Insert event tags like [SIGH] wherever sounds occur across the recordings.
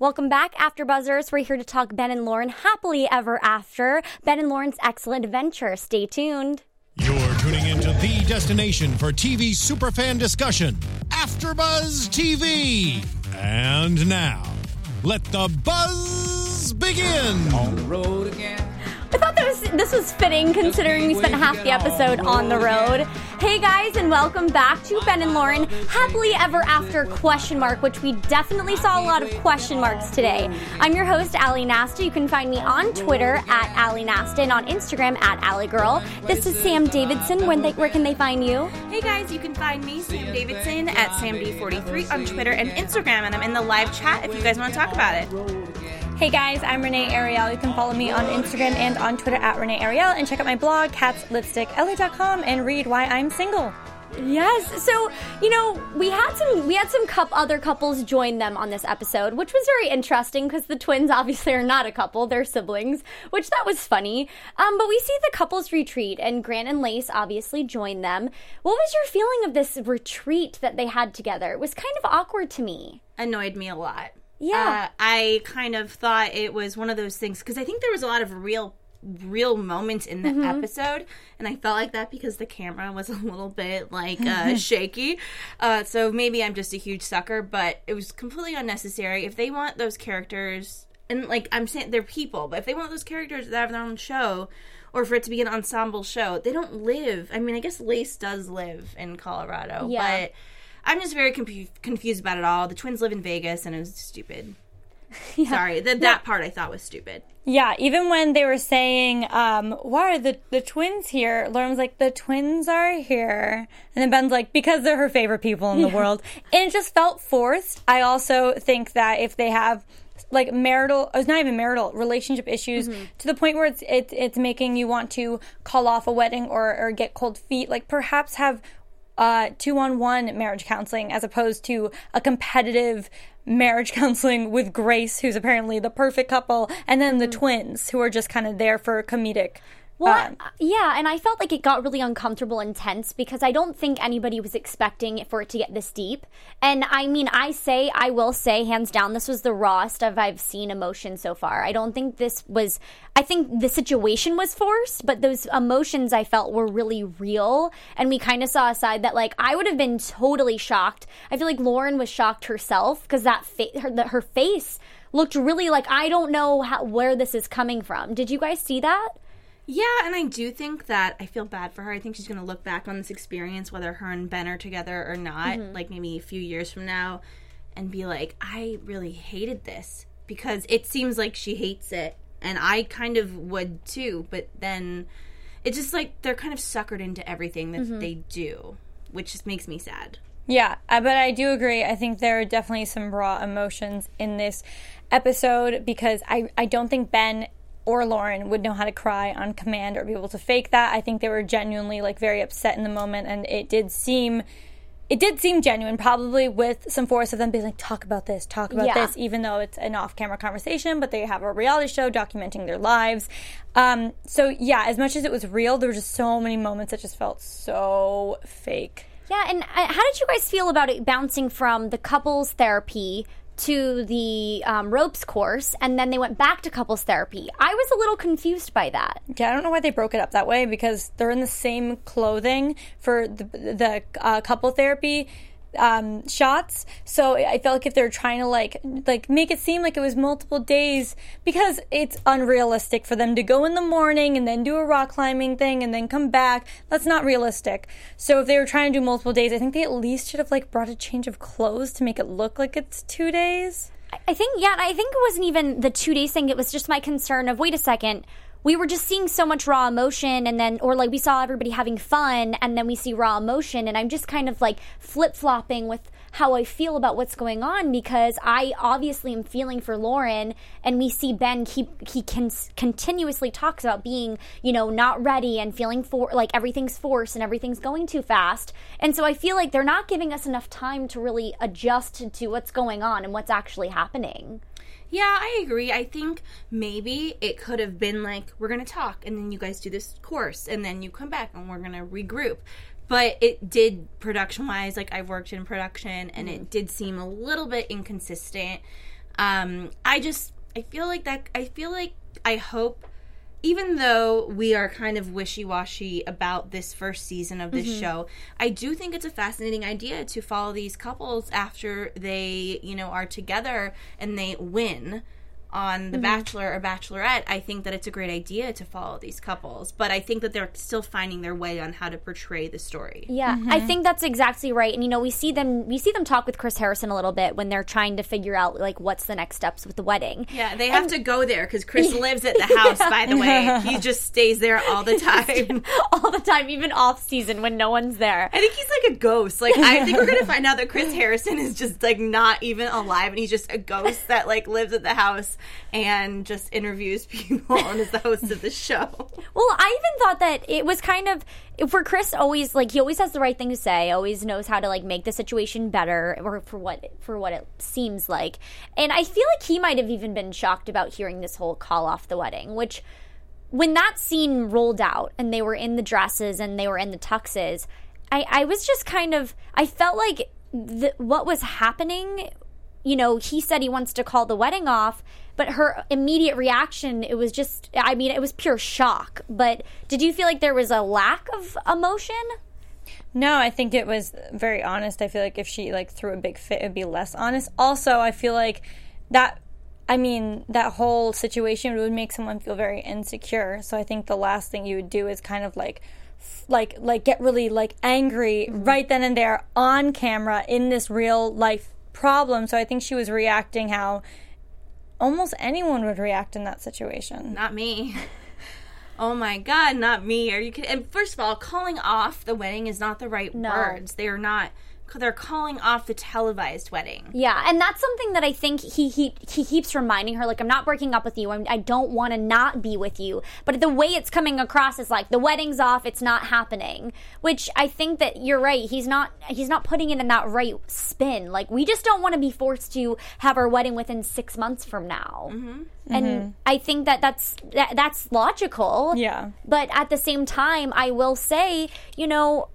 Welcome back, After Buzzers. We're here to talk Ben and Lauren happily ever after. Ben and Lauren's excellent adventure. Stay tuned. You're tuning into the destination for TV superfan discussion, AfterBuzz TV. And now, let the buzz begin. On the road again. I thought that was this was fitting considering we spent half the episode on the road. Hey guys, and welcome back to Ben and Lauren Happily Ever After question mark, which we definitely saw a lot of question marks today. I'm your host, Ali Nasta. You can find me on Twitter at Ali Nasta and on Instagram at Ali Girl. This is Sam Davidson. When they, where can they find you? Hey guys, you can find me, Sam Davidson, at SamD43 on Twitter and Instagram, and I'm in the live chat if you guys want to talk about it. Hey guys, I'm Renee Ariel. You can follow me on Instagram and on Twitter at Renee Ariel and check out my blog, catslipstickla.com, and read why I'm single. Yes. So, you know, we had some we had some cup other couples join them on this episode, which was very interesting because the twins obviously are not a couple, they're siblings, which that was funny. Um, but we see the couples retreat and Grant and Lace obviously join them. What was your feeling of this retreat that they had together? It was kind of awkward to me. Annoyed me a lot. Yeah. Uh, I kind of thought it was one of those things because I think there was a lot of real real moments in the Mm-hmm. episode and i felt like that because the camera was a little bit like uh, shaky uh, so maybe i'm just a huge sucker but it was completely unnecessary if they want those characters and like i'm saying they're people but if they want those characters to have their own show or for it to be an ensemble show they don't live i mean i guess lace does live in colorado Yeah. but i'm just very confu- confused about it all the twins live in vegas and it was stupid [LAUGHS] sorry that that part i thought was stupid Yeah, even when they were saying, um, why are the, the twins here? Lauren was like, the twins are here. And then Ben's like, because they're her favorite people in the world. And it just felt forced. I also think that if they have like marital, it's not even marital, relationship issues to the point where it's, it, it's making you want to call off a wedding or, or get cold feet, like perhaps have uh, two on one marriage counseling as opposed to a competitive marriage [LAUGHS] counseling with Grace, who's apparently the perfect couple, and then the twins, who are just kind of there for comedic. Well, um, yeah, and I felt like it got really uncomfortable and tense because I don't think anybody was expecting for it to get this deep. And I mean, I say, I will say, hands down, this was the rawest of I've seen emotion so far. I don't think this was. I think the situation was forced, but those emotions I felt were really real, and we kind of saw a side that, like, I would have been totally shocked. I feel like Lauren was shocked herself because that fa- her, the, her face looked really like I don't know how, where this is coming from. Did you guys see that? Yeah, and I do think that I feel bad for her. I think she's going to look back on this experience, whether her and Ben are together or not, Mm-hmm. like maybe a few years from now, and be like, I really hated this because it seems like she hates it. And I kind of would too, but then it's just like they're kind of suckered into everything that Mm-hmm. they do, which just makes me sad. Yeah, but I do agree. I think there are definitely some raw emotions in this episode because I, I don't think Ben or Lauren would know how to cry on command or be able to fake that. I think they were genuinely like very upset in the moment and it did seem it did seem genuine, probably with some force of them being like, talk about this, talk about Yeah. this, even though it's an off camera conversation, but they have a reality show documenting their lives. Um, so, yeah, as much as it was real, there were just so many moments that just felt so fake. Yeah, and uh, how did you guys feel about it bouncing from the couples therapy to the um, ropes course, and then they went back to couples therapy? I was a little confused by that. Yeah, I don't know why they broke it up that way because they're in the same clothing for the, the uh, couple therapy um, shots. So I felt like if they were trying to like like make it seem like it was multiple days because it's unrealistic for them to go in the morning and then do a rock climbing thing and then come back. That's not realistic. So if they were trying to do multiple days, I think they at least should have like brought a change of clothes to make it look like it's two days. I think, yeah, I think it wasn't even the two days thing. It was just my concern of, wait a second, we were just seeing so much raw emotion, and then, or like we saw everybody having fun, and then we see raw emotion, and I'm just kind of like flip flopping with how I feel about what's going on because I obviously am feeling for Lauren, and we see Ben keep he can continuously talks about being you know not ready and feeling for like everything's forced and everything's going too fast, and so I feel like they're not giving us enough time to really adjust to what's going on and what's actually happening. Yeah, I agree. I think maybe it could have been like, we're going to talk, and then you guys do this course, and then you come back, and we're going to regroup. But it did, production wise, like I've worked in production, and it did seem a little bit inconsistent. Um, I just I feel like that. I feel like I hope. Even though we are kind of wishy washy about this first season of this Mm-hmm. show, I do think it's a fascinating idea to follow these couples after they, you know, are together and they win on The Mm-hmm. Bachelor or Bachelorette. I think that it's a great idea to follow these couples, but I think that they're still finding their way on how to portray the story. Yeah, Mm-hmm. I think that's exactly right. And you know, we see them we see them talk with Chris Harrison a little bit when they're trying to figure out like what's the next steps with the wedding. Yeah, they have to go there because Chris [LAUGHS] lives at the house. By the way, [LAUGHS] he just stays there all the time. [LAUGHS] All the time, even off season when no one's there. I think he's like a ghost. Like I think we're gonna find out that Chris Harrison is just like not even alive, and he's just a ghost that like lives at the house and just interviews [LAUGHS] people and is the host of the show. [LAUGHS] Well, I even thought that it was kind of for Chris always like he always has the right thing to say, always knows how to like make the situation better or for what for what it seems like. And I feel like he might have even been shocked about hearing this whole call off the wedding, which when that scene rolled out and they were in the dresses and they were in the tuxes, I, I was just kind of I felt like the, what was happening. You know, he said he wants to call the wedding off, but her immediate reaction it was just I mean it was pure shock. But did you feel like there was a lack of emotion? No, I think it was very honest. I feel like if she like threw a big fit, it'd be less honest. Also, I feel like that. I mean, that whole situation would make someone feel very insecure. So I think the last thing you would do is kind of like, like, like get really like angry mm-hmm. right then and there on camera in this real life problem. So I think she was reacting how almost anyone would react in that situation. Not me. Oh my god, not me. Are you kidding? And first of all, calling off the wedding is not the right words. They are not. They're calling off the televised wedding. Yeah, and that's something that I think he he he keeps reminding her. Like, I'm not breaking up with you. I'm, I don't want to not be with you. But the way it's coming across is like the wedding's off. It's not happening. Which I think that you're right. He's not he's not putting it in that right spin. Like, we just don't want to be forced to have our wedding within six months from now. Mm-hmm. And mm-hmm. I think that that's that, that's logical. Yeah. But at the same time, I will say, you know,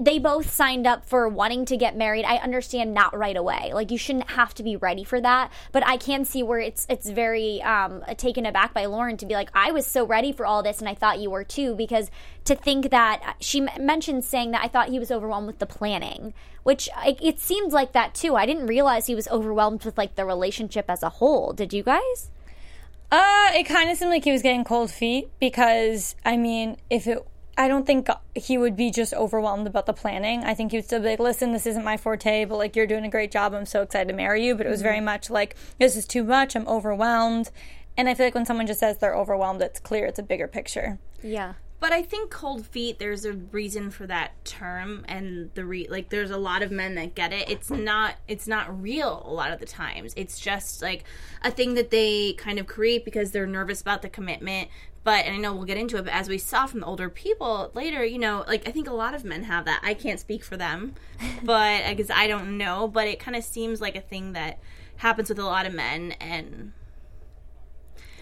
they both signed up for wanting to get married. I understand not right away. Like you shouldn't have to be ready for that. But I can see where it's it's very um, taken aback by Lauren to be like, I was so ready for all this, and I thought you were too. Because to think that she m- mentioned saying that I thought he was overwhelmed with the planning, which I, it seems like that too. I didn't realize he was overwhelmed with like the relationship as a whole. Did you guys? Uh, it kind of seemed like he was getting cold feet because, I mean, if it, I don't think he would be just overwhelmed about the planning. I think he would still be like, listen, this isn't my forte, but like, you're doing a great job. I'm so excited to marry you. But it was very mm-hmm. much like, this is too much. I'm overwhelmed. And I feel like when someone just says they're overwhelmed, it's clear it's a bigger picture. Yeah. But I think cold feet. There's a reason for that term, and the re like. There's a lot of men that get it. It's not. It's not real a lot of the times. It's just like a thing that they kind of create because they're nervous about the commitment. But and I know we'll get into it. But as we saw from the older people later, you know, like I think a lot of men have that. I can't speak for them, [LAUGHS] but because I don't know. But it kind of seems like a thing that happens with a lot of men and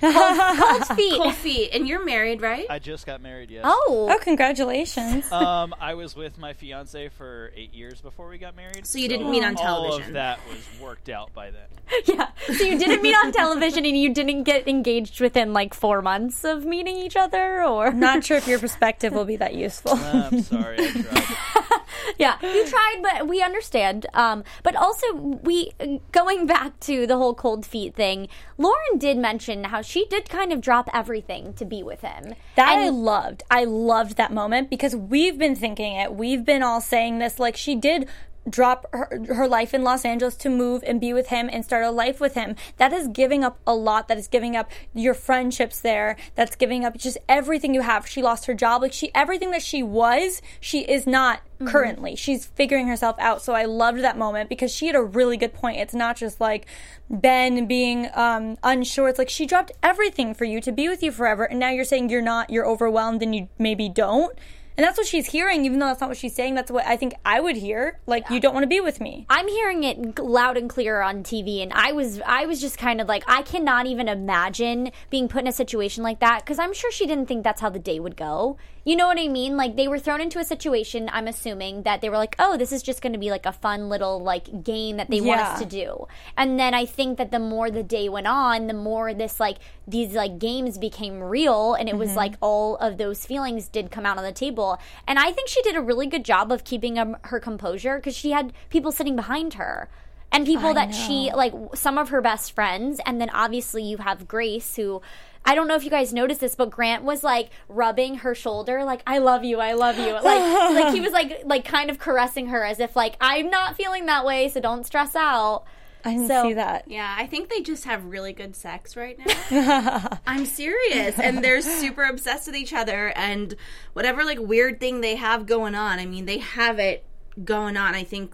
[LAUGHS] Cold feet. cold feet. And you're married, right? I just got married, yes. Oh. Oh, congratulations. Um, I was with my fiance for eight years before we got married. So you didn't meet on All television. of that was worked out by then. [LAUGHS] Yeah. So you didn't meet on television and you didn't get engaged within like four months of meeting each other or Not sure if your perspective will be that useful. I'm sorry, I tried. [LAUGHS] [LAUGHS] Yeah. You tried but we understand. Um but also we going back to the whole cold feet thing, Lauren did mention how she did kind of drop everything to be with him. That And- I loved. I loved that moment because we've been thinking it. We've been all saying this. Like she did drop her, her life in Los Angeles to move and be with him and start a life with him. That is giving up a lot. That is giving up your friendships there. That's giving up just everything you have. She lost her job. Like she, everything that she was, she is not currently. She's figuring herself out. So I loved that moment because she had a really good point. It's not just like Ben being um, unsure. It's like she dropped everything for you to be with you forever, and now you're saying you're not. You're overwhelmed, and you maybe don't. And that's what she's hearing, even though that's not what she's saying. That's what I think I would hear. Like, you don't want to be with me. I'm hearing it loud and clear on TV, and I was I was just kind of like I cannot even imagine being put in a situation like that because I'm sure she didn't think that's how the day would go. You know what I mean? Like they were thrown into a situation, I'm assuming, that they were like, oh, this is just going to be like a fun little like game that they want us to do. And then I think that the more the day went on, the more this like these like games became real and it was like all of those feelings did come out on the table. And I think she did a really good job of keeping um, her composure because she had people sitting behind her. And people that she like some of her best friends and then obviously you have Grace who I don't know if you guys noticed this, but Grant was like rubbing her shoulder, like "I love you, I love you," like [LAUGHS] like he was like like kind of caressing her as if like I'm not feeling that way, so don't stress out. I didn't So- see that. Yeah, I think they just have really good sex right now. [LAUGHS] I'm serious. And they're super obsessed with each other and whatever like weird thing they have going on. I mean, they have it going on. I think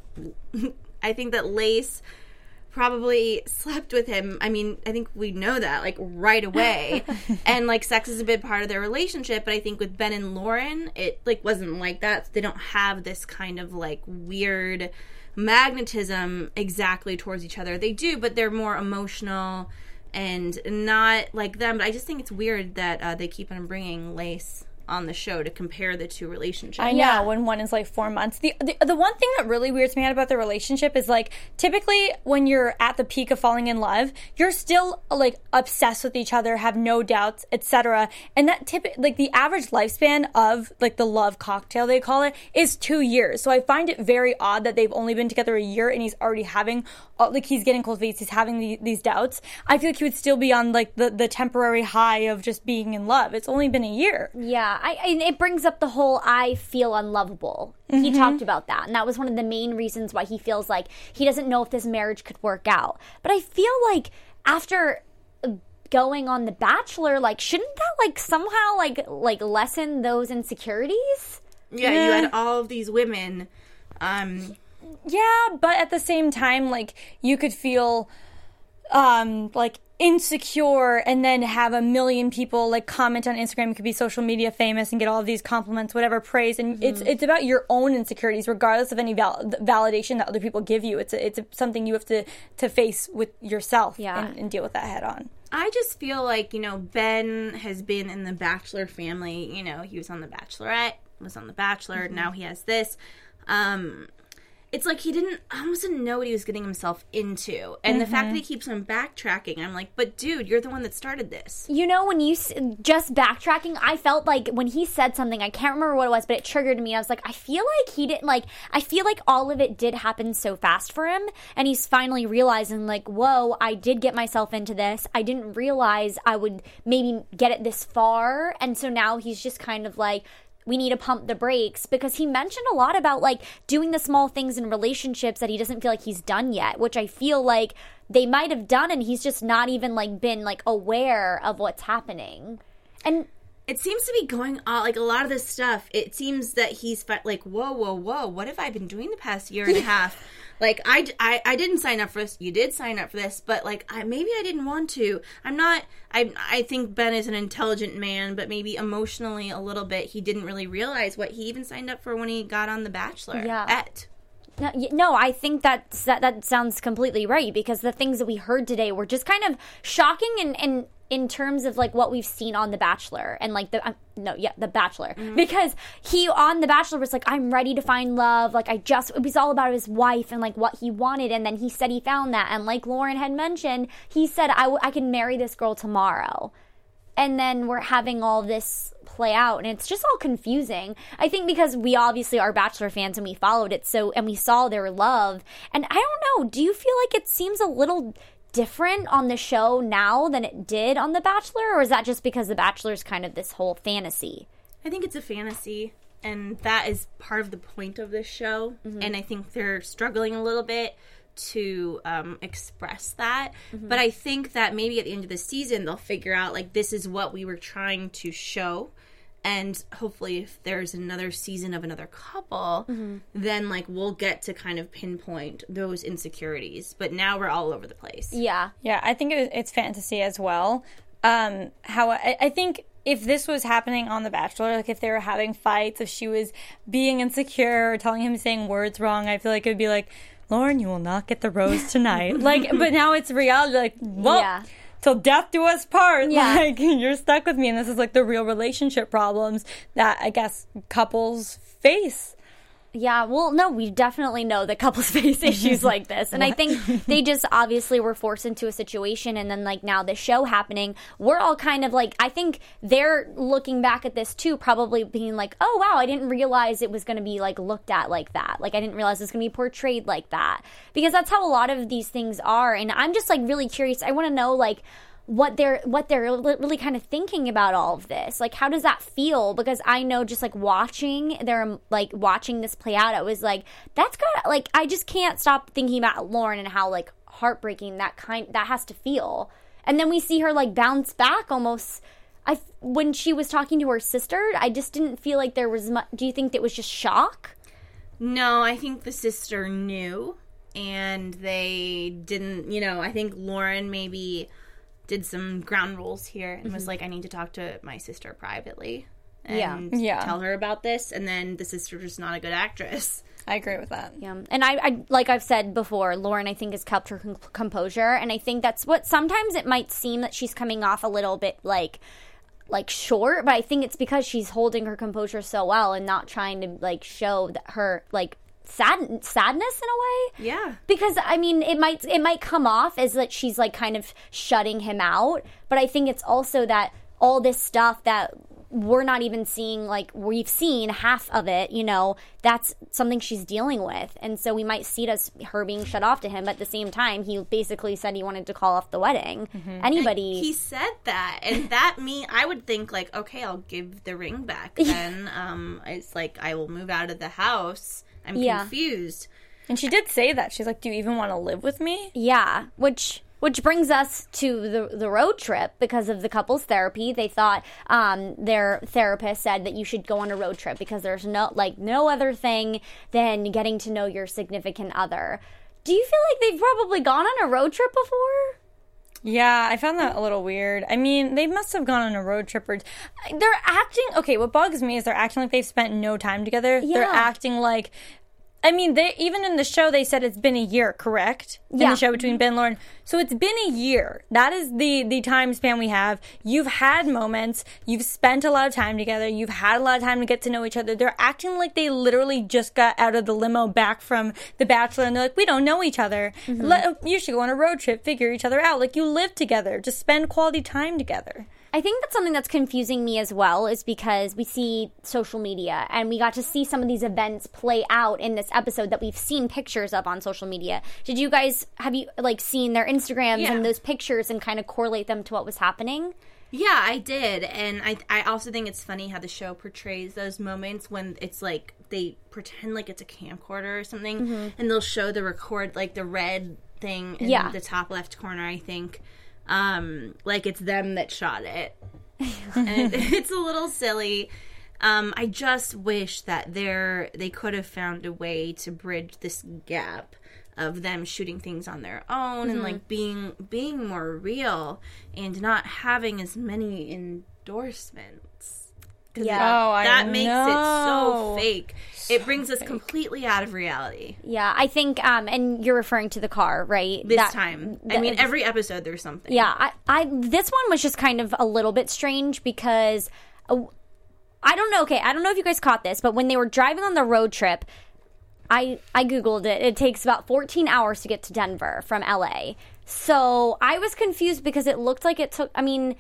[LAUGHS] I think that Lace probably slept with him. I mean, I think we know that like right away. [LAUGHS] and like sex is a big part of their relationship, but I think with Ben and Lauren, it like wasn't like that. They don't have this kind of like weird magnetism exactly towards each other. They do, but they're more emotional and not like them. But I just think it's weird that uh, they keep on bringing Lace on the show to compare the two relationships. I know when one is like four months. The, the the one thing that really weirds me out about the relationship is like typically when you're at the peak of falling in love, you're still like obsessed with each other, have no doubts, etc. And that tip like the average lifespan of like the love cocktail they call it is two years. So I find it very odd that they've only been together a year and he's already having like he's getting cold feet, he's having the, these doubts. I feel like he would still be on like the the temporary high of just being in love. It's only been a year. Yeah, I, I it brings up the whole I feel unlovable. He talked about that, and that was one of the main reasons why he feels like he doesn't know if this marriage could work out. But I feel like after uh, going on The Bachelor, like shouldn't that like somehow like like lessen those insecurities? Yeah, you had all of these women. Um, Yeah, but at the same time, like you could feel um like insecure and then have a million people like comment on Instagram. You could be social media famous and get all of these compliments, whatever praise, and it's it's about your own insecurities, regardless of any val- validation that other people give you. It's a, it's a, something you have to to face with yourself Yeah. and, and deal with that head on. I just feel like, you know, Ben has been in the Bachelor family. You know, he was on The Bachelorette, was on The Bachelor, now he has this. Um, it's like he didn't, I almost didn't know what he was getting himself into. And the fact that mm-hmm. he keeps on backtracking, I'm like, but dude, you're the one that started this. You know, when you s- just backtracking, I felt like when he said something, I can't remember what it was, but it triggered me. I was like, I feel like he didn't like. I feel like all of it did happen so fast for him, and he's finally realizing, like, whoa, I did get myself into this. I didn't realize I would maybe get it this far, and so now he's just kind of like. We need to pump the brakes because he mentioned a lot about like doing the small things in relationships that he doesn't feel like he's done yet, which I feel like they might have done and he's just not even like been like aware of what's happening. And It seems to be going on, like a lot of this stuff, it seems that he's like, whoa, whoa, whoa, what have I been doing the past year and a [LAUGHS] half? Like, I, I, I didn't sign up for this. You did sign up for this, but like, I, maybe I didn't want to. I'm not, I, I think Ben is an intelligent man, but maybe emotionally a little bit, he didn't really realize what he even signed up for when he got on The Bachelor. Yeah. At. No, no, I think that's, that that sounds completely right because the things that we heard today were just kind of shocking and and in terms of like what we've seen on The Bachelor and like the um, no, yeah, The Bachelor. Because he on The Bachelor was like I'm ready to find love, like I just it was all about his wife and like what he wanted. And then he said he found that. And like Lauren had mentioned, he said I w- I can marry this girl tomorrow. and then we're having all this play out and it's just all confusing. I think because we obviously are bachelor fans and we followed it so and we saw their love. And i don't know do you feel like it seems a little different on the show now than it did on the bachelor or is that just because the bachelor is kind of this whole fantasy I think it's a fantasy, and that is part of the point of this show. Mm-hmm. And I think they're struggling a little bit to um, express that. Mm-hmm. But I think that maybe at the end of the season, they'll figure out like this is what we were trying to show. And hopefully, if there's another season of another couple, Mm-hmm. then like we'll get to kind of pinpoint those insecurities. But now we're all over the place. yeah Yeah, I think it's fantasy as well. Um, how I, I think if this was happening on The Bachelor, like if they were having fights, if she was being insecure or telling him saying words wrong, I feel like it would be like, Lauren, you will not get the rose tonight. [LAUGHS] like, but now it's reality. Like, well, Yeah. Till death do us part. [LAUGHS] Yeah. Like you're stuck with me, and this is like the real relationship problems that I guess couples face. Yeah, well, no, we definitely know that couples [LAUGHS] face issues [LAUGHS] like this. And I think they just [LAUGHS] obviously were forced into a situation. And then, like, now the show happening, we're all kind of like, I think they're looking back at this too, probably being like, oh, wow, I didn't realize it was going to be, like, looked at like that. Like, I didn't realize it was going to be portrayed like that. Because that's how a lot of these things are. And I'm just, like, really curious. I want to know, like, what they're what they're really kind of thinking about all of this. Like how does that feel? Because i know just like watching they're like watching this play out i was like that's got like i just can't stop thinking about lauren and how like heartbreaking that kind that has to feel. And then we see her like bounce back almost. I when she was talking to her sister i just didn't feel like there was much do you think that was just shock? No, I think the sister knew and they didn't, you know, I think Lauren maybe did some ground rules here and was mm-hmm. like, I need to talk to my sister privately Yeah. and Yeah. tell her about this. And then the sister's just not a good actress. [LAUGHS] I agree with that. Yeah, and I, I like I've said before, Lauren I think has kept her com- composure, and I think that's what sometimes it might seem that she's coming off a little bit like like short, but I think it's because she's holding her composure so well and not trying to like show that her like sad sadness in a way Yeah. because I mean it might it might come off as that she's like kind of shutting him out, but I think it's also that all this stuff that we're not even seeing like we've seen half of it, you know, that's something she's dealing with. And so we might see it as her being shut off to him, but at the same time he basically said he wanted to call off the wedding. Anybody He said that, and that me, I would think like, okay, I'll give the ring back. [LAUGHS] Then, um, it's like I will move out of the house. I'm Yeah. confused. And she did say that. She's like, "Do you even want to live with me?" Yeah, which which brings us to the the road trip because of the couples therapy. They thought um, their therapist said that you should go on a road trip because there's no like no other thing than getting to know your significant other. Do you feel like they've probably gone on a road trip before? Yeah, I found that a little weird. I mean, they must have gone on a road trip or they're acting okay, what bugs me is they're acting like they've spent no time together. They're acting like I mean, they even in the show they said it's been a year, correct? In Yeah. the show between mm-hmm. Ben and Lauren. So it's been a year. That is the the time span we have. You've had moments, you've spent a lot of time together, you've had a lot of time to get to know each other. They're acting like they literally just got out of the limo back from The Bachelor and they're like, We don't know each other. Mm-hmm. Let, you should go on a road trip, figure each other out. Like you live together. Just spend quality time together. I think that's something that's confusing me as well, is because we see social media and we got to see some of these events play out in this episode that we've seen pictures of on social media. Did you guys have you like seen their Instagrams Yeah. and those pictures and kind of correlate them to what was happening? Yeah, I did, and I I also think it's funny how the show portrays those moments when it's like they pretend like it's a camcorder or something, mm-hmm. and they'll show the record like the red thing in Yeah. the top left corner. I think, um, like it's them that shot it, [LAUGHS] and [LAUGHS] it's a little silly. Um, I just wish that there they could have found a way to bridge this gap of them shooting things on their own and like being being more real and not having as many endorsements. 'Cause Yeah. it- Oh, I that makes it so fake. [LAUGHS] it brings us completely out of reality. Yeah, I think, um, and you're referring to the car, right? This That- time, I mean, every episode there's something. Yeah, I, I this one was just kind of a little bit strange because uh, I don't know. Okay, I don't know if you guys caught this, but when they were driving on the road trip, I I googled it. It takes about 14 hours to get to Denver from LA. So I was confused because it looked like it took. I mean.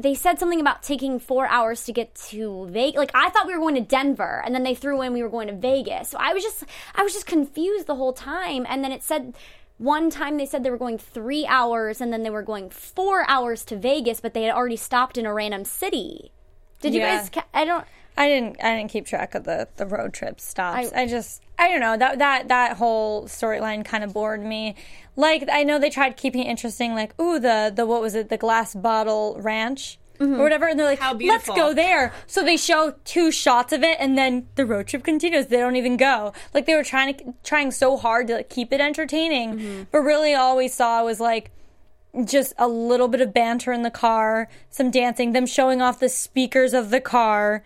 They said something about taking four hours to get to Vegas. Like I thought we were going to Denver, and then they threw in we were going to Vegas. So I was just, I was just confused the whole time. And then it said one time they said they were going three hours and then they were going four hours to Vegas, but they had already stopped in a random city. Did you Yeah. guys? I don't. I didn't I didn't keep track of the the road trip stops. I- I, just I don't know that that that whole storyline kind of bored me. Like I know they tried keeping it interesting, like ooh the the what was it the glass bottle ranch. Mm-hmm. Or whatever, and they're like, "Let's go there." So they show two shots of it, and then the road trip continues. They don't even go. Like they were trying to trying so hard to like, keep it entertaining, mm-hmm. but really all we saw was like just a little bit of banter in the car, some dancing, them showing off the speakers of the car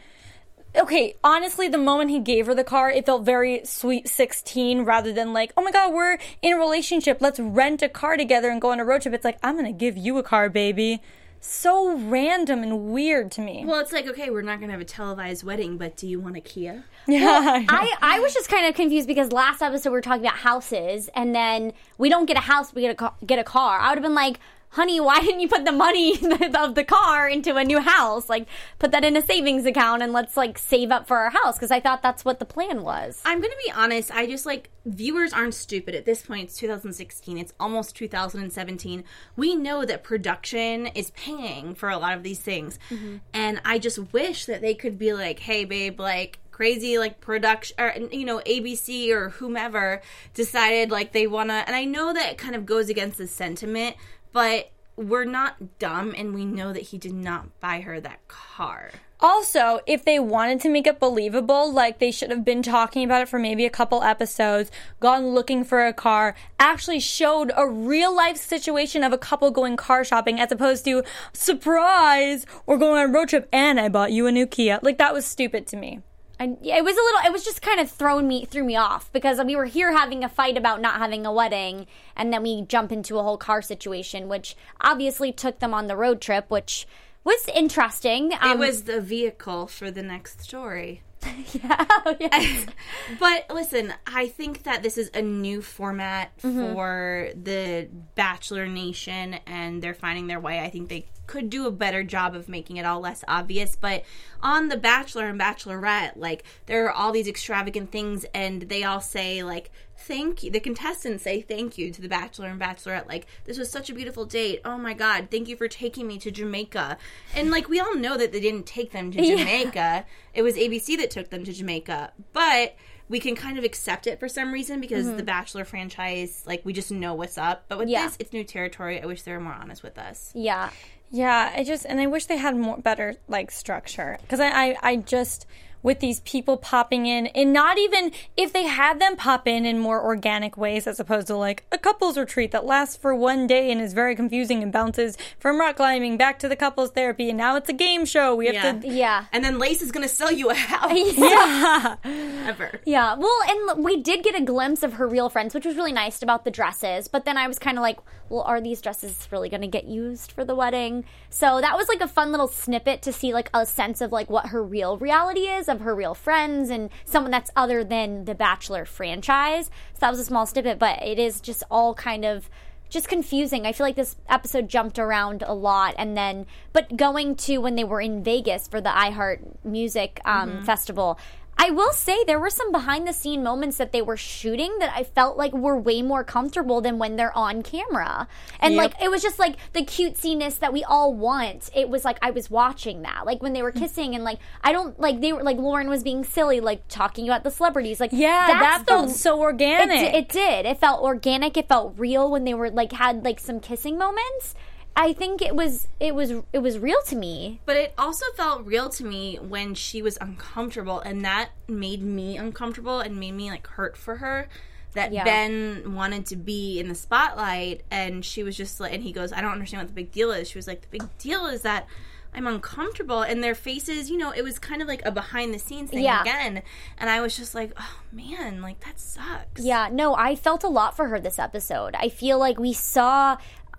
okay, honestly, the moment he gave her the car, it felt very sweet 16 rather than like, oh my God, we're in a relationship. Let's rent a car together and go on a road trip. It's like, I'm going to give you a car, baby. So random and weird to me. Well, it's like okay, we're not gonna have a televised wedding, but do you want a Kia? [LAUGHS] yeah. I, I was just kind of confused because last episode we were talking about houses, and then we don't get a house, we get a ca- get a car. I would have been like, "Honey, why didn't you put the money [LAUGHS] of the car into a new house? Like, put that in a savings account and let's like save up for our house." Because I thought that's what the plan was. I'm gonna be honest. I just like viewers aren't stupid at this point. It's 2016. It's almost 2017. We know that production is paying for a lot of these things, mm-hmm. and I just wish that they could be like, "Hey, babe, like." crazy like production or you know ABC or whomever decided like they want to and I know that it kind of goes against the sentiment but we're not dumb and we know that he did not buy her that car. Also, if they wanted to make it believable, like they should have been talking about it for maybe a couple episodes, gone looking for a car, actually showed a real life situation of a couple going car shopping as opposed to, surprise, we're going on a road trip and I bought you a new Kia. Like that was stupid to me. I, it was a little. It was just kind of thrown me threw me off because we were here having a fight about not having a wedding, and then we jump into a whole car situation, which obviously took them on the road trip, which was interesting. It Um, was the vehicle for the next story. [LAUGHS] yeah, [LAUGHS] yes. [LAUGHS] But listen, I think that this is a new format for the Bachelor Nation and they're finding their way. I think they could do a better job of making it all less obvious. But on The Bachelor and Bachelorette, like, there are all these extravagant things and they all say, like, thank you. The contestants say thank you to the Bachelor and Bachelorette. Like, this was such a beautiful date. Oh my God, thank you for taking me to Jamaica. And, like, we all know that they didn't take them to [LAUGHS] Jamaica. It was ABC that took them to Jamaica. But we can kind of accept it for some reason because mm-hmm. the Bachelor franchise, like, we just know what's up. But with Yeah. this, it's new territory. I wish they were more honest with us. yeah. Yeah, I just and I wish they had more better like structure. Because I, I I just with these people popping in and not even if they had them pop in in more organic ways as opposed to like a couples retreat that lasts for one day and is very confusing and bounces from rock climbing back to the couples therapy and now it's a game show we have Yeah. to Yeah. And then Lace is going to sell you a house. [LAUGHS] yeah [LAUGHS] Ever. Yeah, well, and we did get a glimpse of her real friends, which was really nice about the dresses. But then I was kind of like, well, are these dresses really going to get used for the wedding? So that was like a fun little snippet to see like a sense of like what her real reality is of her real friends and someone that's other than the Bachelor franchise. So that was a small snippet, but it is just all kind of just confusing. I feel like this episode jumped around a lot, and then but going to when they were in Vegas for the iHeart Music um, Festival. I will say there were some behind the scene moments that they were shooting that I felt like were way more comfortable than when they're on camera. And Yep. like it was just like the cutesiness that we all want. It was like I was watching that. Like when they were mm. kissing and like I don't like they were like Lauren was being silly, like talking about the celebrities. Like yeah that felt the- so organic di- it did. It felt organic. It felt real when they were like had like some kissing moments. I think it was it was it was real to me. But it also felt real to me when she was uncomfortable, and that made me uncomfortable and made me like hurt for her. That Yeah. Ben wanted to be in the spotlight, and she was just like, and he goes, I don't understand what the big deal is. She was like, The big deal is that I'm uncomfortable, and their faces, you know, it was kind of like a behind the scenes thing Yeah. again. And I was just like, oh man, like that sucks. Yeah, no, I felt a lot for her this episode. I feel like we saw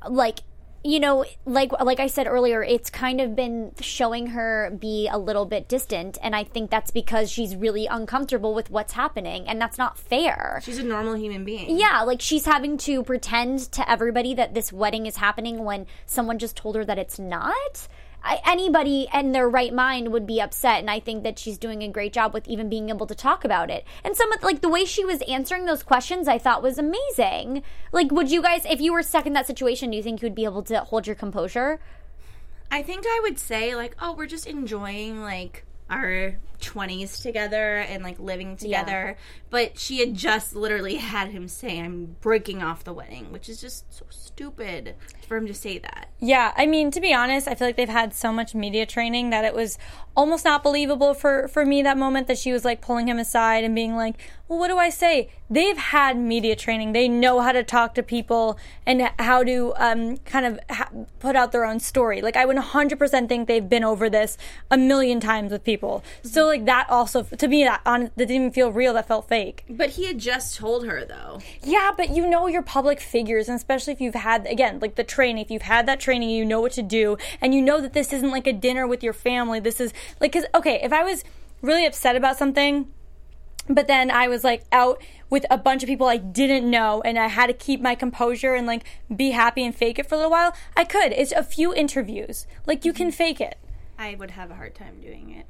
like you know, like like I said earlier, it's kind of been showing her be a little bit distant, and I think that's because she's really uncomfortable with what's happening, and that's not fair. She's a normal human being. Yeah, like she's having to pretend to everybody that this wedding is happening when someone just told her that it's not. Anybody in their right mind would be upset, and I think that she's doing a great job with even being able to talk about it. And some of like the way she was answering those questions, I thought was amazing. Like, would you guys, if you were stuck in that situation, do you think you would be able to hold your composure? I think I would say like, oh, we're just enjoying like our 20s together and like living together. But she had just literally had him say, I'm breaking off the wedding, which is just so stupid for him to say that. Yeah, I mean, to be honest, I feel like they've had so much media training that it was almost not believable for for me that moment that she was like pulling him aside and being like, well, what do I say? They've had media training. They know how to talk to people and how to um, kind of ha- put out their own story. Like, I would 100% think they've been over this a million times with people. So, like, that also, to me, that, on, that didn't even feel real. That felt fake. But he had just told her though. Yeah, but you know your public figures, and especially if you've had, again, like the training, if you've had that training, you know what to do, and you know that this isn't like a dinner with your family. This is like, because, okay, if I was really upset about something, but then I was like out with a bunch of people I didn't know and I had to keep my composure and like be happy and fake it for a little while. I could. It's a few interviews. Like you can fake it. I would have a hard time doing it.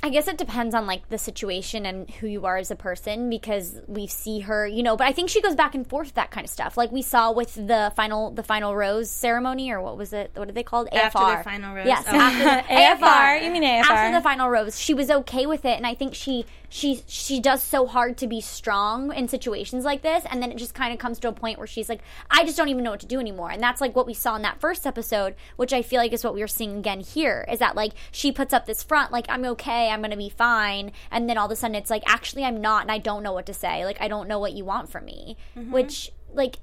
I guess it depends on like the situation and who you are as a person because we see her, you know, but I think she goes back and forth that kind of stuff. Like we saw with the final the final rose ceremony or what was it? What are they called? After AFR. the final rose? Yes. Oh. [LAUGHS] After the AFR. You mean AFR. After the final rose, she was okay with it and I think she she she does so hard to be strong in situations like this and then it just kind of comes to a point where she's like I just don't even know what to do anymore. And that's like what we saw in that first episode, which I feel like is what we are seeing again here is that like she puts up this front like I'm okay, I'm going to be fine and then all of a sudden it's like actually I'm not and I don't know what to say. Like I don't know what you want from me, mm-hmm. which like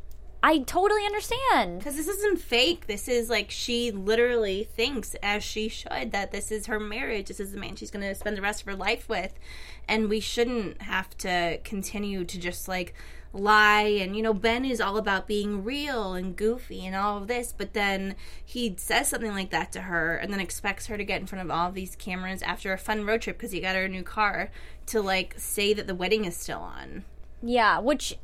I totally understand. Because this isn't fake. This is like she literally thinks, as she should, that this is her marriage. This is the man she's going to spend the rest of her life with. And we shouldn't have to continue to just like lie. And, you know, Ben is all about being real and goofy and all of this. But then he says something like that to her and then expects her to get in front of all of these cameras after a fun road trip because he got her a new car to like say that the wedding is still on. Yeah, which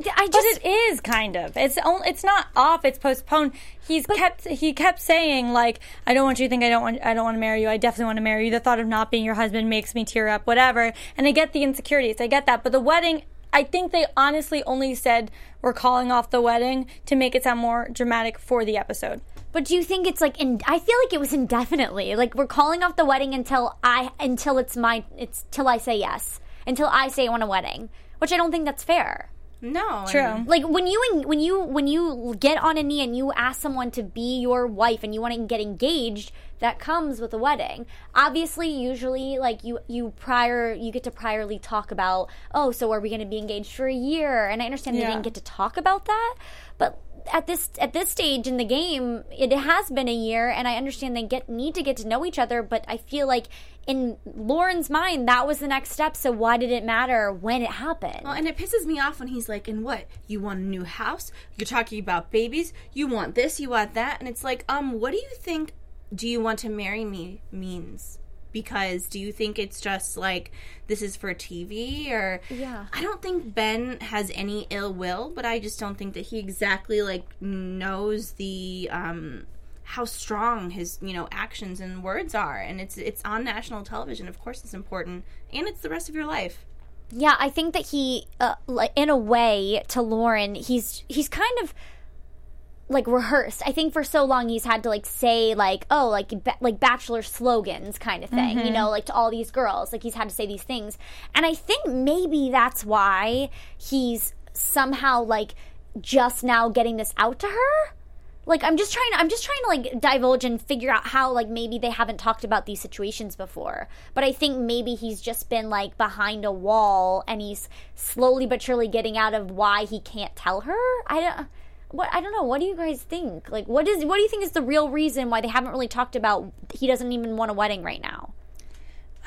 I But it is kind of. It's only, it's not off. It's postponed. He's kept he kept saying like, I don't want you to think I don't want I don't want to marry you. I definitely want to marry you. The thought of not being your husband makes me tear up. Whatever. And I get the insecurities. I get that. But the wedding. I think they honestly only said we're calling off the wedding to make it sound more dramatic for the episode. But do you think it's like in? I feel like it was indefinitely. Like we're calling off the wedding until I until it's my it's till I say yes until I say I want a wedding, which I don't think that's fair. No. True. and- Like when you when you when you get on a knee and you ask someone to be your wife and you want to get engaged, that comes with a wedding. Obviously, usually like you you prior you get to priorly talk about, "Oh, so are we going to be engaged for a year?" And I understand they didn't get to talk about that, but at this at this stage in the game, it has been a year and I understand they get need to get to know each other, but I feel like in Lauren's mind that was the next step, so why did it matter when it happened? Well, and it pisses me off when he's like, "And what? You want a new house? You're talking about babies? You want this? You want that?" And it's like, um, what do you think? Do you want to marry me means? Because do you think it's just like this is for TV or? Yeah. I don't think Ben has any ill will, but I just don't think that he exactly like knows the um how strong his you know actions and words are and it's it's on national television of course it's important and it's the rest of your life Yeah, I think that he, uh, like in a way, to Lauren, he's he's kind of like rehearsed. I think for so long he's had to like say like oh like ba- like bachelor slogans kind of thing, you mm-hmm. know, like to all these girls, like he's had to say these things, and I think maybe that's why he's somehow like just now getting this out to her. Like i'm just trying to i'm just trying to like divulge and figure out how like maybe they haven't talked about these situations before. But i think maybe he's just been like behind a wall and he's slowly but surely getting out of why he can't tell her. I don't what i don't know what do you guys think like what is what do you think is the real reason why they haven't really talked about he doesn't even want a wedding right now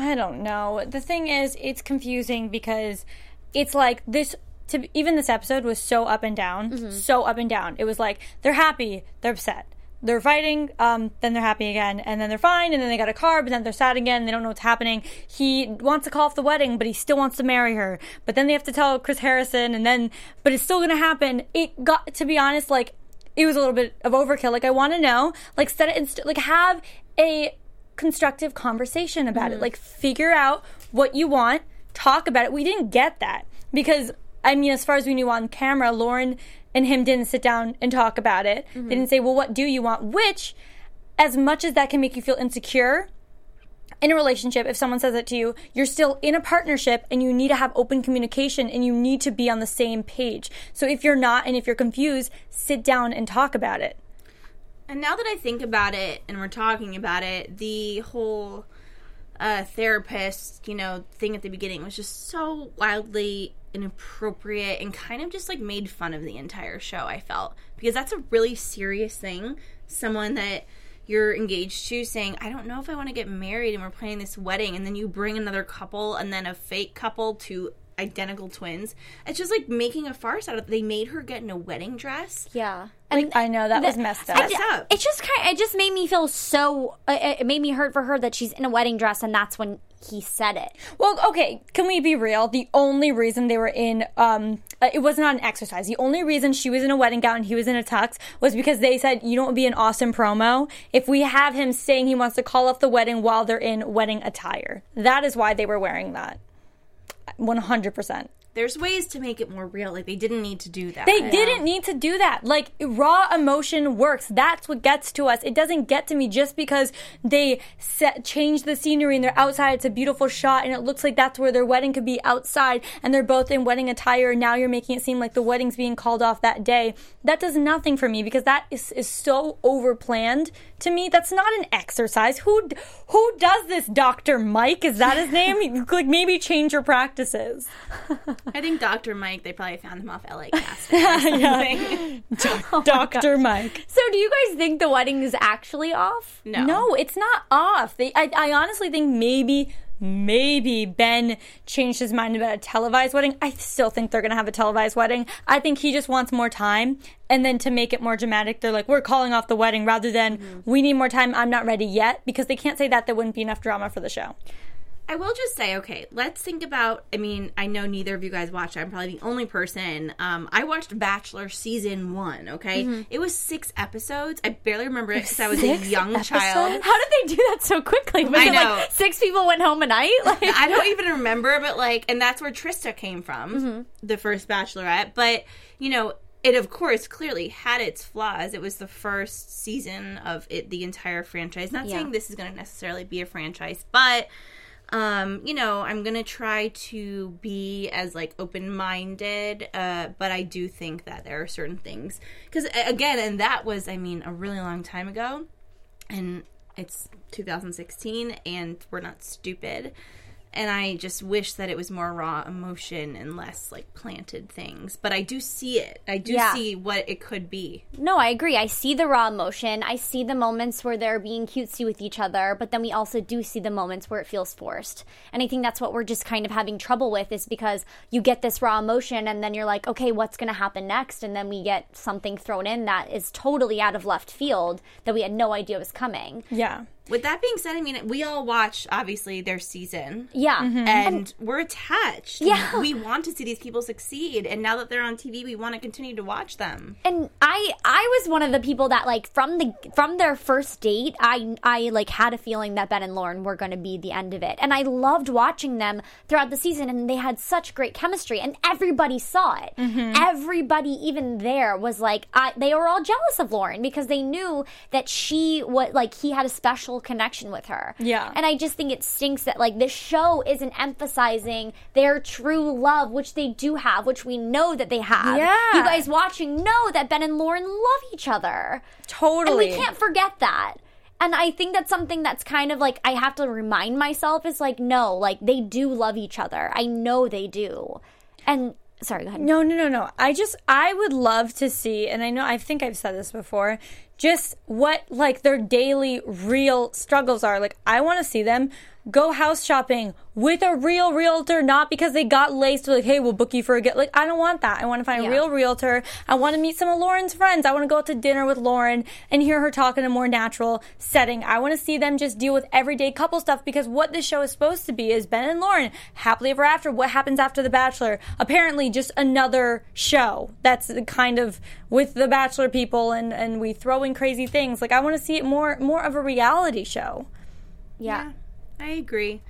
I don't know. The thing is, it's confusing because it's like this. To even this episode was so up and down, mm-hmm. so up and down. It was like they're happy, they're upset, they're fighting, um, then they're happy again, and then they're fine, and then they got a car, but then they're sad again. They don't know what's happening. He wants to call off the wedding, but he still wants to marry her. But then they have to tell Chris Harrison, and then, but it's still gonna happen. It got to be honest, like it was a little bit of overkill. Like I want to know, like set it in, st- like have a constructive conversation about it. Like figure out what you want, talk about it. We didn't get that because I mean, as far as we knew on camera, Lauren and him didn't sit down and talk about it. They didn't say, "Well, what do you want?" Which, as much as that can make you feel insecure. In a relationship, if someone says it to you, you're still in a partnership and you need to have open communication and you need to be on the same page. So if you're not and if you're confused, sit down and talk about it. And now that I think about it and we're talking about it, the whole uh, therapist, you know, thing at the beginning was just so wildly inappropriate and kind of just like made fun of the entire show. I felt because that's a really serious thing. Someone that you're engaged to saying, I don't know if I want to get married and we're planning this wedding, and then you bring another couple and then a fake couple to identical twins. It's just like making a farce out of They made her get in a wedding dress. Yeah. And I know that was messed up. Messed up. It just kind of, it just made me feel so. Uh, it made me hurt for her that she's in a wedding dress, and that's when he said it. Well, okay, can we be real? The only reason they were in um uh, it was not an exercise. The only reason she was in a wedding gown and he was in a tux was because they said, "You know what would be an awesome promo if we have him saying he wants to call off the wedding while they're in wedding attire." That is why they were wearing that. 100%. There's ways to make it more real. Like they didn't need to do that. They didn't need to do that. Like raw emotion works. That's what gets to us. It doesn't get to me just because they set, change the scenery and they're outside. It's a beautiful shot and it looks like that's where their wedding could be outside and they're both in wedding attire. And Now you're making it seem like the wedding's being called off that day. That does nothing for me because that is, is so overplanned to me. That's not an exercise. Who who does this, Doctor Mike? Is that his name? [LAUGHS] like maybe change your practices. [LAUGHS] [LAUGHS] I think Dr. Mike, they probably found him off LA [LAUGHS] casting or something. [LAUGHS] Oh Doctor Mike. So, do you guys think the wedding is actually off? No. No, it's not off. They, I, I honestly think maybe, maybe Ben changed his mind about a televised wedding. I still think they're going to have a televised wedding. I think he just wants more time. And then to make it more dramatic, they're like, we're calling off the wedding rather than mm-hmm. we need more time. I'm not ready yet because they can't say that. There wouldn't be enough drama for the show. I will just say, okay, let's think about. I mean, I know neither of you guys watched. I'm probably the only person. Um, I watched Bachelor season one. Okay, it was six episodes. I barely remember it because I was a young child. How did they do that so quickly? Was I it know. like six people went home a night? [LAUGHS] Like, I don't even remember, but like, and that's where Trista came from, the first Bachelorette. But you know, it of course clearly had its flaws. It was the first season of it, the entire franchise. Not Yeah. saying this is going to necessarily be a franchise, but um, you know, I'm gonna try to be as like open minded, uh, but I do think that there are certain things because again, and that was, I mean, a really long time ago, and it's 2016, and we're not stupid. And I just wish that it was more raw emotion and less like planted things. But I do see it. I do Yeah. see what it could be. No, I agree. I see the raw emotion. I see the moments where they're being cutesy with each other, but then we also do see the moments where it feels forced. And I think that's what we're just kind of having trouble with is because you get this raw emotion and then you're like, okay, what's going to happen next? And then we get something thrown in that is totally out of left field that we had no idea was coming. Yeah. With that being said, I mean, we all watch obviously their season. Yeah. Mm-hmm. and we're attached. Yeah. we want to see these people succeed, and now that they're on TV, we want to continue to watch them. and I I was one of the people that like from the from their first date I I like had a feeling that Ben and Lauren were going to be the end of it and I loved watching them throughout the season and they had such great chemistry and everybody saw it mm-hmm. everybody even there was like I, they were all jealous of Lauren because they knew that she was like he had a special connection with her Yeah. and I just think it stinks that like this show isn't emphasizing their true love which they do have which we know that they have Yeah. you guys watching know that Ben and Lauren love each other. Totally. And we can't forget that. And I think that's something that's kind of like I have to remind myself is like, no, like they do love each other. I know they do. And sorry, go ahead. No, no, no, no. I just I would love to see, and I know I think I've said this before, just what like their daily real struggles are. Like I want to see them go house shopping with a real realtor, not because they got laced with like, hey, we'll book you for a get. Like I don't want that. I want to find Yeah. a real realtor. I want to meet some of Lauren's friends. I want to go out to dinner with Lauren and hear her talk in a more natural setting. I want to see them just deal with everyday couple stuff because what this show is supposed to be is Ben and Lauren happily ever after. What happens after The Bachelor? Apparently, just another show that's kind of with the Bachelor people and and we throw in crazy things. Like I want to see it more more of a reality show. Yeah. I agree.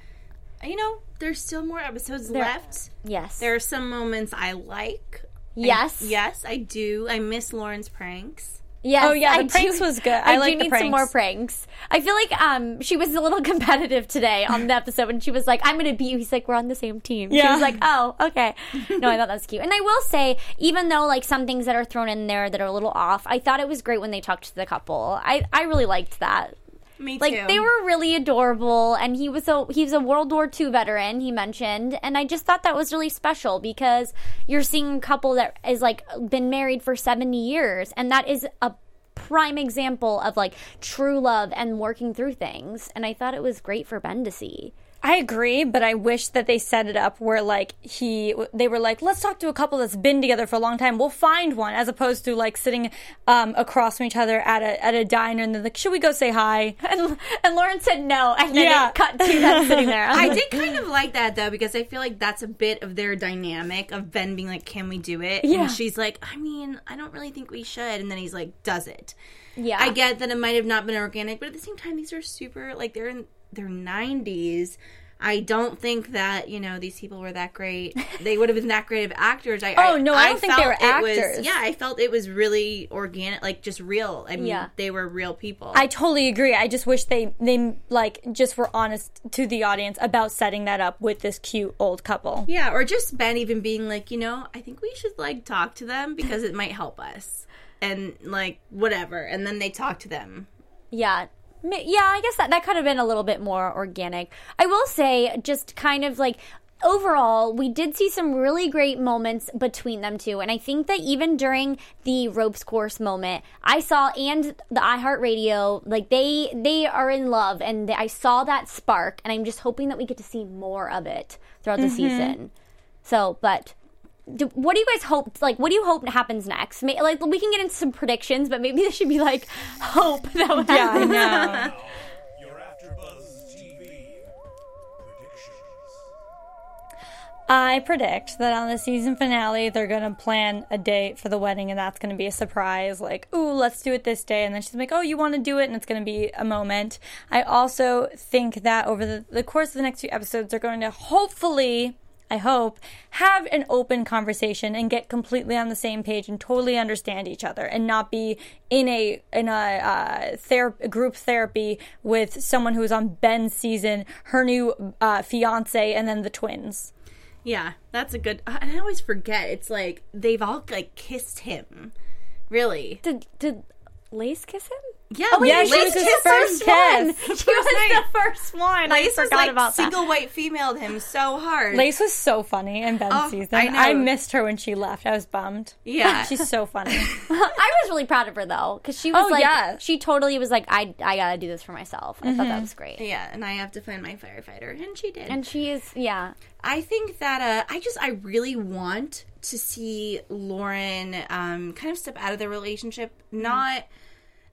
You know, there's still more episodes left. Yes. There are some moments I like. yes. Yes, I do. I miss Lauren's pranks. Yes. Oh, yeah, the I pranks do- was good. I I, like do the need some more pranks. pranks. I feel like um she was a little [LAUGHS] competitive today on the episode and she was like, I'm gonna beat you. He's like, We're on the same team. She was like, Oh, okay. No, I thought that was cute. And I will say, even though like some things that are thrown in there that are a little off, I thought it was great when they talked to the couple. I, I really liked that. Me Like too. they were really adorable, and he was a he's a World War II veteran. He mentioned, and I just thought that was really special because you're seeing a couple that is like been married for seventy years, and that is a prime example of like true love and working through things. And I thought it was great for Ben to see. I agree, but I wish that they set it up where like he they were like, let's talk to a couple that's been together for a long time. We'll find one, as opposed to like sitting um, across from each other at a at a diner and they're like, should we go say hi? [LAUGHS] And, and Lauren said no, and then Yeah. it cut to them sitting there. [LAUGHS] I did kind of like that though because I feel like that's a bit of their dynamic of Ben being like, "Can we do it?" Yeah. And she's like, "I mean, I don't really think we should," and then he's like, "Does it?" Yeah, I get that it might have not been organic, but at the same time, these are super like they're in their nineties. I don't think that you know these people were that great. [LAUGHS] They would have been that great of actors. I, Oh, no, I don't think they were it was- actors. yeah, I felt it was really organic, like just real. I mean, Yeah. they were real people. I totally agree. I just wish they they like just were honest to the audience about setting that up with this cute old couple. Yeah, or just Ben even being like, you know, I think we should like talk to them because it might help us. And like whatever. And then they talk to them. Yeah. Yeah, I guess that, that could have been a little bit more organic. I will say, just kind of like overall, we did see some really great moments between them two. And I think that even during the ropes course moment, I saw and the iHeartRadio, like they they are in love and they, I saw that spark and I'm just hoping that we get to see more of it throughout the mm-hmm. season. So, but do, what do you guys hope? Like, what do you hope happens next? May, like, we can get into some predictions, but maybe [LAUGHS] this should be like hope that would Yeah, I happen. know. Your AfterBuzz TV predictions. I predict that on the season finale, they're going to plan a date for the wedding, and that's going to be a surprise. Like, ooh, let's do it this day. And then she's like, oh, you want to do it? And it's going to be a moment. I also think that over the, the course of the next few episodes, they're going to hopefully. I hope, have an open conversation and get completely on the same page and totally understand each other and not be in a in a uh, ther- group therapy with someone who's on Ben's season, her new uh, fiance, and then the twins. Yeah, that's a good and I always forget. It's like they've all like kissed him. Really. Did did Lace kiss him? Yeah, Oh, wait, Yeah, she [LAUGHS] she was was the his first first one. kiss. She was night. the first one. Lace I was forgot like about that. single white female him so hard. Lace was so funny in Ben's Oh, season. I I, missed her when she left. I was bummed. Yeah. [LAUGHS] She's so funny. [LAUGHS] I was really proud of her though, because she was Oh, like, yeah. she totally was like, I I gotta do this for myself. I thought that was great. Yeah, and I have to find my firefighter, and she did. And she is, yeah. I think that uh, I just I really want to see Lauren um, kind of step out of the relationship, not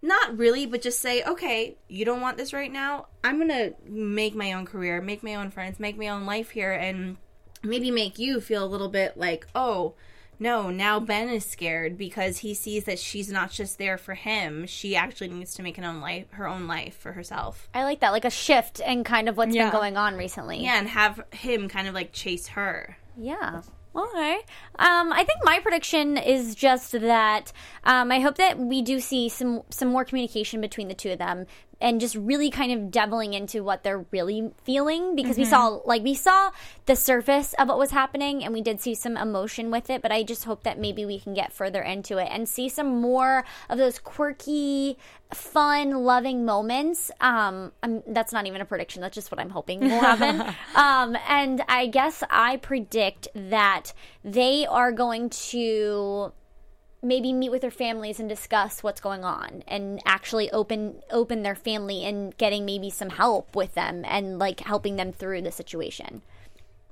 not really, but just say, okay, you don't want this right now. I'm gonna make my own career, make my own friends, make my own life here, and maybe make you feel a little bit like, oh. No, now Ben is scared because he sees that she's not just there for him. She actually needs to make an own life, her own life for herself. I like that, like a shift in kind of what's Yeah. been going on recently. Yeah, and have him kind of like chase her. Yeah. Okay. Um, I think my prediction is just that um, I hope that we do see some some more communication between the two of them and just really kind of deviling into what they're really feeling because we saw like we saw the surface of what was happening and we did see some emotion with it but I just hope that maybe we can get further into it and see some more of those quirky fun loving moments. Um I'm, that's not even a prediction. That's just what i'm hoping will happen. [LAUGHS] Um and i guess i predict that they are going to maybe meet with their families and discuss what's going on and actually open open their family and getting maybe some help with them and like helping them through the situation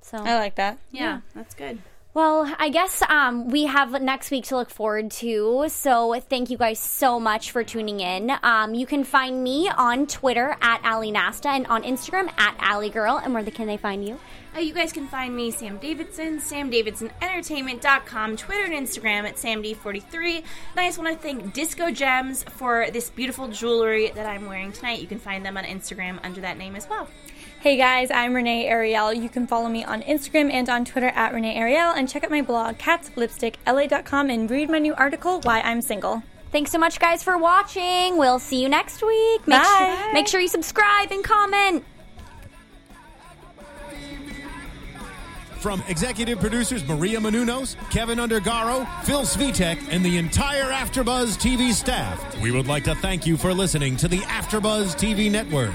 so I like that. Yeah, that's good. Well, I guess um, we have next week to look forward to. So thank you guys so much for tuning in. Um, you can find me on Twitter at Ali Nasta and on Instagram at Ali Girl. And where the, can they find you? Uh, you guys can find me, Sam Davidson, samdavidsonentertainment.com, Twitter and Instagram at samd43. And I just want to thank Disco Gems for this beautiful jewelry that I'm wearing tonight. You can find them on Instagram under that name as well. Hey guys, I'm Renee Ariel. You can follow me on Instagram and on Twitter at Renee Ariel and check out my blog, catslipstickla.com, and read my new article, Why I'm Single. Thanks so much, guys, for watching. We'll see you next week. Make Bye. Sure, make sure you subscribe and comment. From executive producers Maria Menounos, Kevin Undergaro, Phil Svitek, and the entire AfterBuzz TV staff, we would like to thank you for listening to the AfterBuzz TV network.